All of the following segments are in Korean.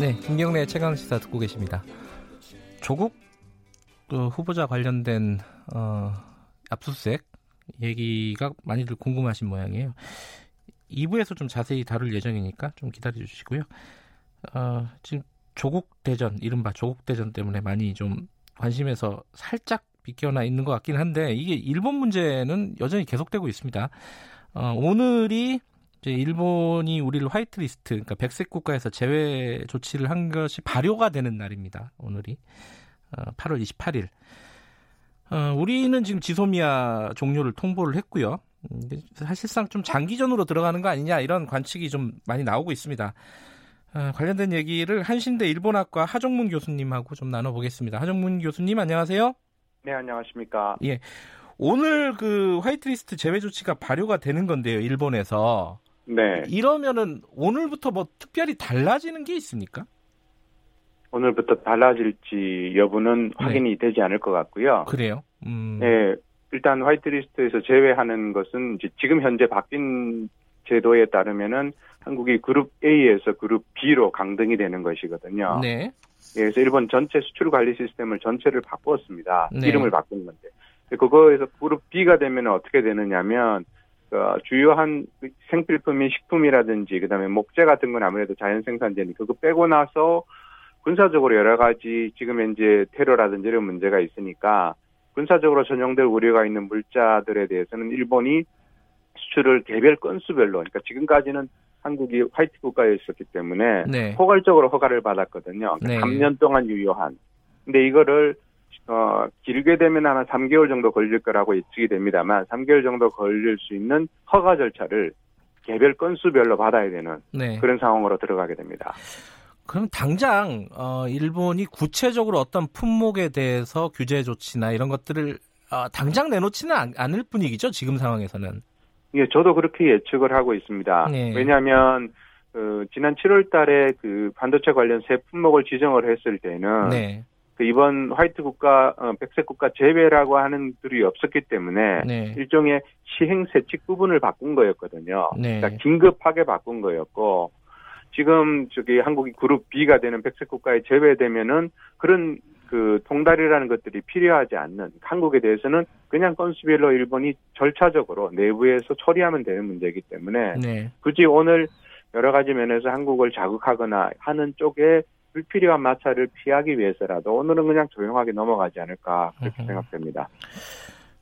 네, 김경래 최강 시사 듣고 계십니다. 조국 그 후보자 관련된 어, 압수수색 얘기가 많이들 궁금하신 모양이에요. 2부에서 좀 자세히 다룰 예정이니까 좀 기다려 주시고요. 어, 지금 조국 대전, 이른바 조국 대전 때문에 많이 좀 관심에서 살짝 비껴나 있는 것 같긴 한데 이게 일본 문제는 여전히 계속되고 있습니다. 어, 오늘이 이제 일본이 우리를 화이트리스트, 그러니까 백색 국가에서 제외 조치를 한 것이 발효가 되는 날입니다. 오늘이 어, 8월 28일. 어, 우리는 지금 지소미아 종료를 통보를 했고요. 음, 사실상 좀 장기전으로 들어가는 거 아니냐 이런 관측이 좀 많이 나오고 있습니다. 어, 관련된 얘기를 한신대 일본학과 하정문 교수님하고 좀 나눠보겠습니다. 하정문 교수님 안녕하세요. 네 안녕하십니까. 예. 오늘 그 화이트리스트 제외 조치가 발효가 되는 건데요, 일본에서. 네. 이러면은 오늘부터 뭐 특별히 달라지는 게 있습니까? 오늘부터 달라질지 여부는 확인이 되지 않을 것 같고요. 그래요? 음. 네. 일단 화이트리스트에서 제외하는 것은 이제 지금 현재 바뀐 제도에 따르면은 한국이 그룹 A에서 그룹 B로 강등이 되는 것이거든요. 네. 예, 그래서 일본 전체 수출 관리 시스템을 전체를 바꾸었습니다. 네. 이름을 바꾼 건데. 그거에서 그룹 B가 되면 어떻게 되느냐면 그 주요한 생필품인 식품이라든지 그다음에 목재 같은 건 아무래도 자연 생산되니 그거 빼고 나서 군사적으로 여러 가지 지금 현재 테러라든지 이런 문제가 있으니까 군사적으로 전용될 우려가 있는 물자들에 대해서는 일본이 수출을 개별 건수별로 그러니까 지금까지는 한국이 화이트 국가에 있었기 때문에 네. 포괄적으로 허가를 받았거든요. 그러니까 네. 3년 동안 유효한. 근데 이거를 어, 길게 되면 아마 3개월 정도 걸릴 거라고 예측이 됩니다만 3개월 정도 걸릴 수 있는 허가 절차를 개별 건수별로 받아야 되는 네. 그런 상황으로 들어가게 됩니다. 그럼 당장 어, 일본이 구체적으로 어떤 품목에 대해서 규제 조치나 이런 것들을 어, 당장 내놓지는 않, 않을 분위기죠 지금 상황에서는. 예, 저도 그렇게 예측을 하고 있습니다. 네. 왜냐하면 어, 지난 7월 달에 그 반도체 관련 새 품목을 지정을 했을 때는 네. 그 이번 화이트 국가, 어, 백색 국가 제외라고 하는 들이 없었기 때문에 네. 일종의 시행 세칙 부분을 바꾼 거였거든요. 네. 그러니까 긴급하게 바꾼 거였고 지금 저기 한국이 그룹 B가 되는 백색 국가에 제외되면은 그런 그 통달이라는 것들이 필요하지 않는 한국에 대해서는 그냥 건수별로 일본이 절차적으로 내부에서 처리하면 되는 문제이기 때문에 네. 굳이 오늘 여러 가지 면에서 한국을 자극하거나 하는 쪽에 불필요한 마찰을 피하기 위해서라도 오늘은 그냥 조용하게 넘어가지 않을까 그렇게. 생각됩니다.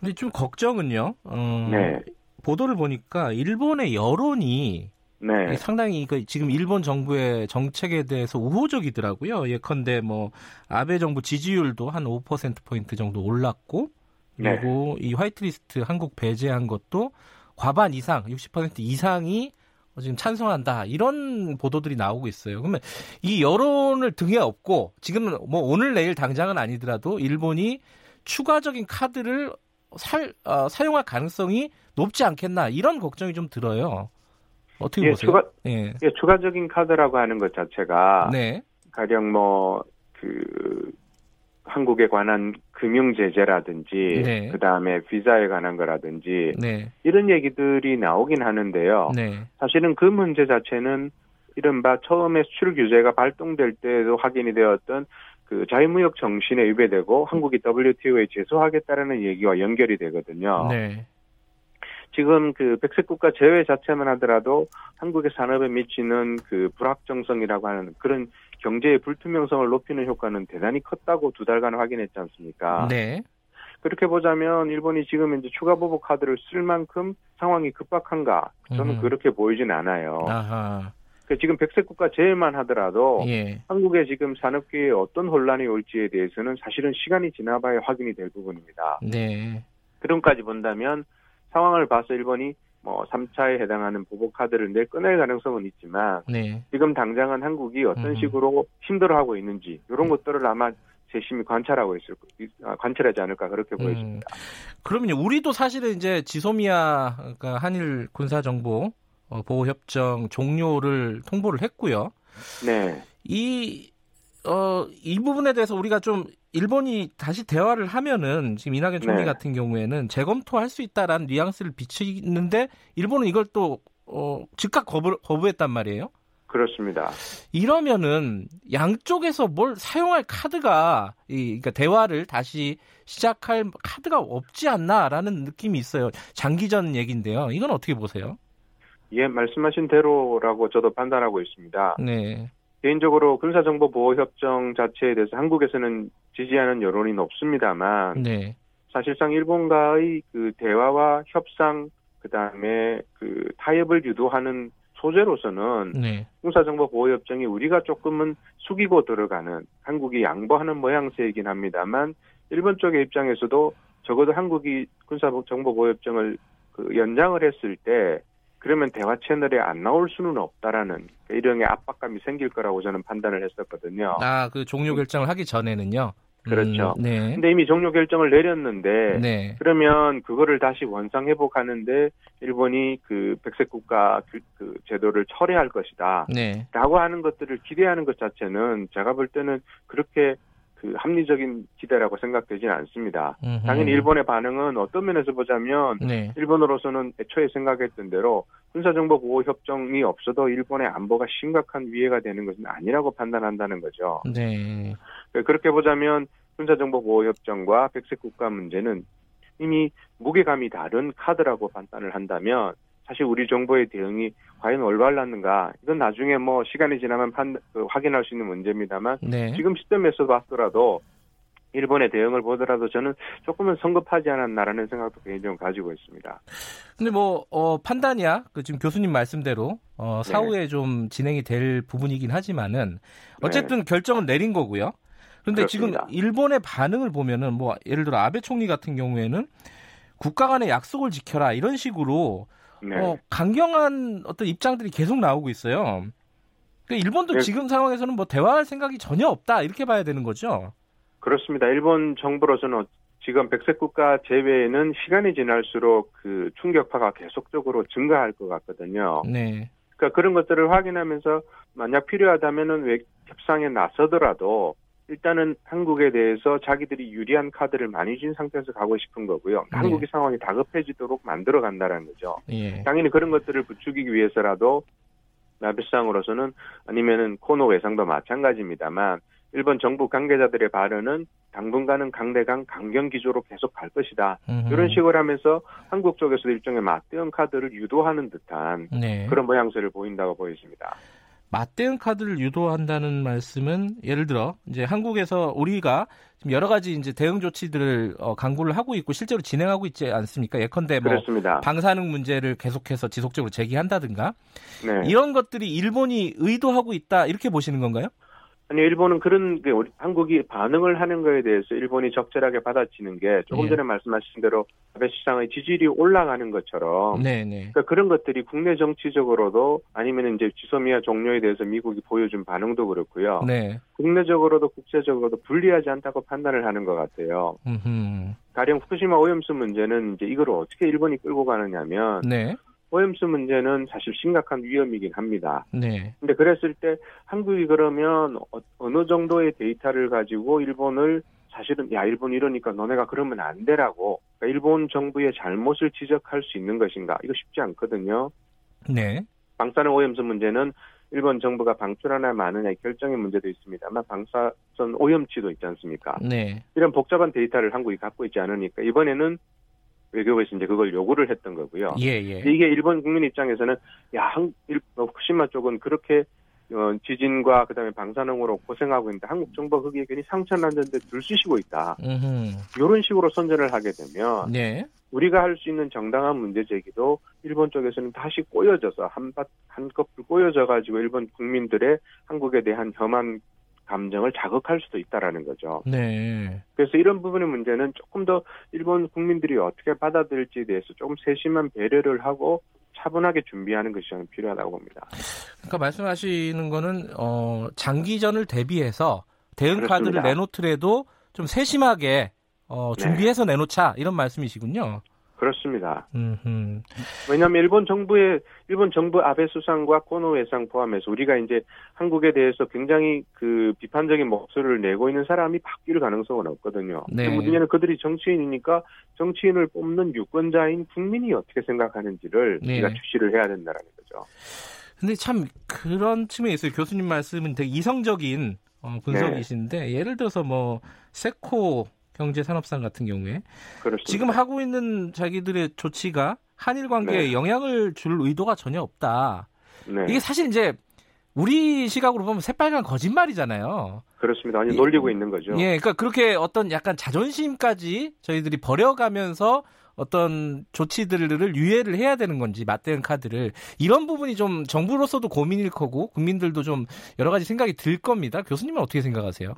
근데 좀 걱정은요. 어, 네. 보도를 보니까 일본의 여론이 네. 상당히 그 지금 일본 정부의 정책에 대해서 우호적이더라고요. 예컨대 뭐 아베 정부 지지율도 한 5% 포인트 정도 올랐고 네. 그리고 이 화이트리스트 한국 배제한 것도 과반 이상, 60% 이상이 지금 찬성한다 이런 보도들이 나오고 있어요. 그러면 이 여론을 등에 업고 지금은 뭐 오늘 내일 당장은 아니더라도 일본이 추가적인 카드를 살, 어, 사용할 가능성이 높지 않겠나 이런 걱정이 좀 들어요. 어떻게 예, 보세요? 추가, 예. 예, 추가적인 카드라고 하는 것 자체가 네. 가령 뭐 그 한국에 관한 금융 제재라든지 네. 그다음에 비자에 관한 거라든지 네. 이런 얘기들이 나오긴 하는데요. 네. 사실은 그 문제 자체는 이른바 처음에 수출 규제가 발동될 때도 확인이 되었던 그 자유무역 정신에 위배되고 한국이 WTO에 제소하겠다라는 얘기와 연결이 되거든요. 네. 지금 그 백색 국가 제외 자체만 하더라도 한국의 산업에 미치는 그 불확정성이라고 하는 그런 경제의 불투명성을 높이는 효과는 대단히 컸다고 두 달간 확인했지 않습니까? 네. 그렇게 보자면 일본이 지금 이제 추가 보복 카드를 쓸 만큼 상황이 급박한가? 저는 음. 그렇게 보이진 않아요. 아하. 그 지금 백색 국가 제외만 하더라도 예. 한국의 지금 산업계에 어떤 혼란이 올지에 대해서는 사실은 시간이 지나봐야 확인이 될 부분입니다. 네. 그런까지 본다면 상황을 봐서 일본이 뭐 3차에 해당하는 보복 카드를 내 꺼낼 가능성은 있지만 네. 지금 당장은 한국이 어떤 음. 식으로 힘들어하고 있는지 이런 것들을 아마 재심히 관찰하고 있을 아, 관찰하지 않을까 그렇게 음. 보여집니다. 그러면요, 우리도 사실은 이제 지소미아 그러니까 한일 군사 정보 어, 보호 협정 종료를 통보를 했고요. 네, 이, 어, 이 부분에 대해서 우리가 좀 일본이 다시 대화를 하면은 지금 이낙연 총리 네. 같은 경우에는 재검토할 수 있다라는 뉘앙스를 비치는데 일본은 이걸 또 어, 즉각 거부, 거부했단 말이에요. 그렇습니다. 이러면은 양쪽에서 뭘 사용할 카드가 이 그러니까 대화를 다시 시작할 카드가 없지 않나라는 느낌이 있어요. 장기전 얘기인데요. 이건 어떻게 보세요? 예, 말씀하신 대로라고 저도 판단하고 있습니다. 네. 개인적으로 군사정보보호협정 자체에 대해서 한국에서는 지지하는 여론이 높습니다만 네. 사실상 일본과의 그 대화와 협상 그다음에 그 타협을 유도하는 소재로서는 네. 군사정보 보호협정이 우리가 조금은 숙이고 들어가는 한국이 양보하는 모양새이긴 합니다만 일본 쪽의 입장에서도 적어도 한국이 군사정보 보호협정을 그 연장을 했을 때 그러면 대화 채널에 안 나올 수는 없다라는 일종의 압박감이 생길 거라고 저는 판단을 했었거든요. 아, 그 종료 결정을 하기 전에는요. 그렇죠. 음, 네. 근데 이미 종료 결정을 내렸는데 네. 그러면 그거를 다시 원상 회복하는데 일본이 그 백색 국가 그- 그 제도를 철회할 것이다. 네. 라고 하는 것들을 기대하는 것 자체는 제가 볼 때는 그렇게 그 합리적인 기대라고 생각되지는 않습니다. 음흠. 당연히 일본의 반응은 어떤 면에서 보자면 네. 일본으로서는 애초에 생각했던 대로 군사정보 보호 협정이 없어도 일본의 안보가 심각한 위해가 되는 것은 아니라고 판단한다는 거죠. 네. 그렇게 보자면 군사정보보호협정과 백색 국가 문제는 이미 무게감이 다른 카드라고 판단을 한다면 사실 우리 정부의 대응이 과연 올바랐는가 이건 나중에 뭐 시간이 지나면 판, 그 확인할 수 있는 문제입니다만 네. 지금 시점에서 봤더라도 일본의 대응을 보더라도 저는 조금은 성급하지 않았나라는 생각도 개인적으로 가지고 있습니다. 근데 뭐 어, 판단이야. 그 지금 교수님 말씀대로 어, 네. 사후에 좀 진행이 될 부분이긴 하지만은 어쨌든 결정은 내린 거고요. 그런데 지금. 일본의 반응을 보면은 뭐 예를 들어 아베 총리 같은 경우에는 국가 간의 약속을 지켜라 이런 식으로 네. 어, 강경한 어떤 입장들이 계속 나오고 있어요. 그러니까 일본도 네. 지금 상황에서는 뭐 대화할 생각이 전혀 없다 이렇게 봐야 되는 거죠. 그렇습니다. 일본 정부로서는 지금 백색 국가 제외에는 시간이 지날수록 그 충격파가 계속적으로 증가할 것 같거든요. 네, 그러니까 그런 것들을 확인하면서 만약 필요하다면은 왜 협상에 나서더라도 일단은 한국에 대해서 자기들이 유리한 카드를 많이 준 상태에서 가고 싶은 거고요. 네. 한국이 상황이 다급해지도록 만들어 간다는 거죠. 예, 당연히 그런 것들을 부추기기 위해서라도 나베상으로서는 아니면은 코노 외상도 마찬가지입니다만 일본 정부 관계자들의 발언은 당분간은 강대강 강경 기조로 계속 갈 것이다. 음흠. 이런 식으로 하면서 한국 쪽에서도 일종의 맞대응 카드를 유도하는 듯한 네. 그런 모양새를 보인다고 보여집니다. 맞대응 카드를 유도한다는 말씀은 예를 들어 이제 한국에서 우리가 지금 여러 가지 이제 대응 조치들을 어, 강구를 하고 있고 실제로 진행하고 있지 않습니까? 예컨대 뭐 그렇습니다. 방사능 문제를 계속해서 지속적으로 제기한다든가 네. 이런 것들이 일본이 의도하고 있다 이렇게 보시는 건가요? 아니 일본은 그런 게 우리 한국이 반응을 하는 거에 대해서 일본이 적절하게 받아치는 게 조금 예. 전에 말씀하신 대로 아베 시장의 지지율이 올라가는 것처럼 네, 네. 그러니까 그런 것들이 국내 정치적으로도 아니면 이제 지소미아 종료에 대해서 미국이 보여준 반응도 그렇고요. 네. 국내적으로도 국제적으로도 불리하지 않다고 판단을 하는 것 같아요. 음흠. 가령 후쿠시마 오염수 문제는 이제 이걸 어떻게 일본이 끌고 가느냐면 네. 오염수 문제는 사실 심각한 위험이긴 합니다. 네. 근데 그랬을 때 한국이 그러면 어- 어느 정도의 데이터를 가지고 일본을 사실은 야 일본 이러니까 너네가 그러면 안 되라고 그러니까 일본 정부의 잘못을 지적할 수 있는 것인가 이거 쉽지 않거든요. 네. 방사능 오염수 문제는 일본 정부가 방출하나 마느냐 결정의 문제도 있습니다만 방사선 오염치도 있지 않습니까? 네. 이런 복잡한 데이터를 한국이 갖고 있지 않으니까 이번에는 외교부에서 이제 그걸 요구를 했던 거고요. 예, 예. 이게 일본 국민 입장에서는 야, 한, 일, 어, 후쿠시마 쪽은 그렇게 어, 지진과 그다음에 방사능으로 고생하고 있는데 한국 정부가 거기에 괜히 상처 났는데 들쑤시고 있다. 이런 식으로 선전을 하게 되면 네. 우리가 할 수 있는 정당한 문제 제기도 일본 쪽에서는 다시 꼬여져서 한밭 한꺼풀 꼬여져 가지고 일본 국민들의 한국에 대한 혐한 감정을 자극할 수도 있다라는 거죠. 네. 그래서 이런 부분의 문제는 조금 더 일본 국민들이 어떻게 받아들일지에 대해서 조금 세심한 배려를 하고 차분하게 준비하는 것이 저는 필요하다고 봅니다. 그러니까 말씀하시는 거는 어, 장기전을 대비해서 대응 그렇습니다. 카드를 내놓더라도 좀 세심하게 어, 준비해서 네. 내놓자 이런 말씀이시군요. 그렇습니다. 음흠. 왜냐하면 일본 정부의 일본 정부 아베 수상과 코노 외상 포함해서 우리가 이제 한국에 대해서 굉장히 그 비판적인 목소리를 내고 있는 사람이 바뀔 가능성은 없거든요. 네. 문제는 그들이 정치인이니까 정치인을 뽑는 유권자인 국민이 어떻게 생각하는지를 네. 우리가 주시를 해야 된다라는 거죠. 근데 참 그런 있어요. 교수님 말씀은 되게 이성적인 어, 분석이신데 네. 예를 들어서 뭐 세코 경제산업상 같은 경우에 그렇습니다. 지금 하고 있는 자기들의 조치가 한일 관계에 네. 영향을 줄 의도가 전혀 없다. 네. 이게 사실 이제 우리 시각으로 보면 새빨간 거짓말이잖아요. 그렇습니다. 아니 놀리고 있는 거죠. 예, 그러니까 그렇게 어떤 약간 자존심까지 저희들이 버려가면서 어떤 조치들을 유예를 해야 되는 건지 맞대응 카드를 이런 부분이 좀 정부로서도 고민일 거고 국민들도 좀 여러 가지 생각이 들 겁니다. 교수님은 어떻게 생각하세요?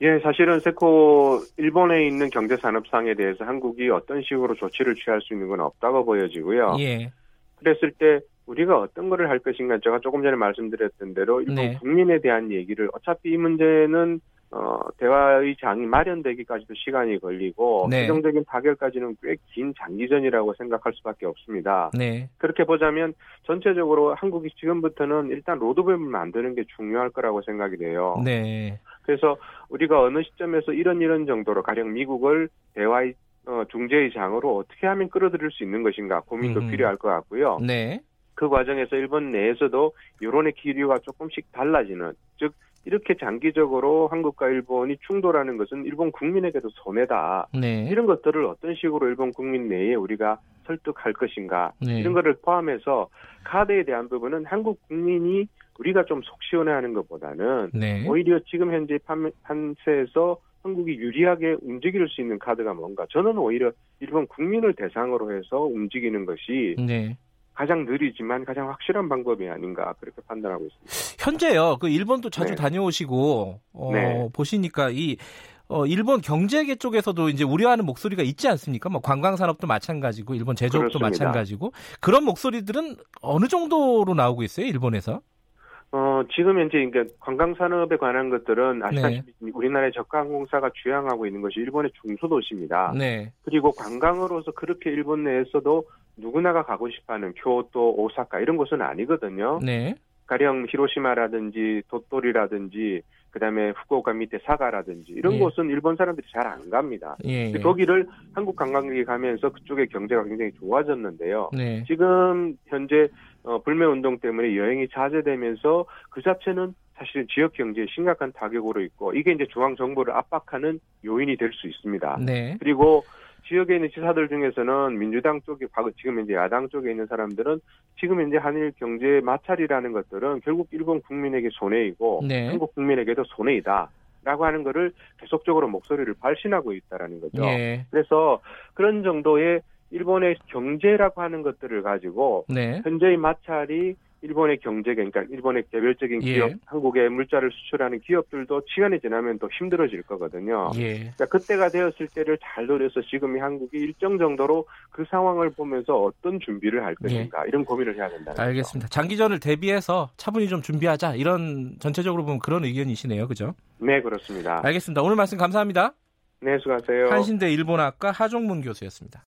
예, 사실은 세코 일본에 있는 경제 산업상에 대해서 한국이 어떤 식으로 조치를 취할 수 있는 건 없다고 보여지고요. 예. 그랬을 때 우리가 어떤 거를 할 것인가 제가 조금 전에 말씀드렸던 대로 일본 네. 국민에 대한 얘기를 어차피 이 문제는 어, 대화의 장이 마련되기까지도 시간이 걸리고 네. 최종적인 타결까지는 꽤 긴 장기전이라고 생각할 수밖에 없습니다. 네. 그렇게 보자면 전체적으로 한국이 지금부터는 일단 로드맵을 만드는 게 중요할 거라고 생각이 돼요. 네. 그래서 우리가 어느 시점에서 이런 이런 정도로 가령 미국을 대화의 어, 중재의 장으로 어떻게 하면 끌어들일 수 있는 것인가 고민도 음. 필요할 것 같고요. 네. 그 과정에서 일본 내에서도 여론의 기류가 조금씩 달라지는 즉 이렇게 장기적으로 한국과 일본이 충돌하는 것은 일본 국민에게도 손해다. 네. 이런 것들을 어떤 식으로 일본 국민 내에 우리가 설득할 것인가 네. 이런 것을 포함해서 카드에 대한 부분은 한국 국민이 우리가 좀 속 시원해하는 것보다는 네. 오히려 지금 현재 판, 판세에서 한국이 유리하게 움직일 수 있는 카드가 뭔가 저는 오히려 일본 국민을 대상으로 해서 움직이는 것이 네. 가장 느리지만 가장 확실한 방법이 아닌가 그렇게 판단하고 있습니다. 현재요. 그 일본도 자주 네. 다녀오시고 어, 네. 보시니까 이 어, 일본 경제계 쪽에서도 이제 우려하는 목소리가 있지 않습니까? 뭐 관광 산업도 마찬가지고 일본 제조업도 그렇습니다. 마찬가지고 그런 목소리들은 어느 정도로 나오고 있어요? 일본에서? 어, 지금 현재 그러니까 관광 산업에 관한 것들은 아시다시피 네. 우리나라의 저가항공사가 주양하고 있는 것이 일본의 중소도시입니다. 네. 그리고 관광으로서 그렇게 일본 내에서도 누구나가 가고 싶어하는 교토, 오사카 이런 곳은 아니거든요. 네. 가령 히로시마라든지 도토리라든지 그다음에 후쿠오카 밑에 사가라든지 이런 예. 곳은 일본 사람들이 잘 안 갑니다. 예, 예. 거기를 한국 관광객이 가면서 그쪽의 경제가 굉장히 좋아졌는데요. 네. 지금 현재 어, 불매 운동 때문에 여행이 자제되면서 그 자체는 사실 지역 경제에 심각한 타격으로 있고 이게 이제 중앙 정부를 압박하는 요인이 될 수 있습니다. 네. 그리고 지역에 있는 지사들 중에서는 민주당 쪽에 지금 이제 야당 쪽에 있는 사람들은 지금 이제 한일 경제 마찰이라는 것들은 결국 일본 국민에게 손해이고 네. 한국 국민에게도 손해이다. 라고 하는 거를 계속적으로 목소리를 발신하고 있다라는 거죠. 예. 그래서 그런 정도의 일본의 경제라고 하는 것들을 가지고 네. 현재의 마찰이 일본의 경제, 그러니까 일본의 개별적인 예. 기업, 한국에 물자를 수출하는 기업들도 시간이 지나면 더 힘들어질 거거든요. 예. 그러니까 그때가 되었을 때를 잘 노려서 지금이 한국이 일정 정도로 그 상황을 보면서 어떤 준비를 할 것인가 이런 고민을 해야 된다. 예. 알겠습니다. 장기전을 대비해서 차분히 좀 준비하자 이런 전체적으로 보면 그런 의견이시네요, 그죠? 네, 그렇습니다. 알겠습니다. 오늘 말씀 감사합니다. 네, 수고하세요. 한신대 일본학과 하종문 교수였습니다.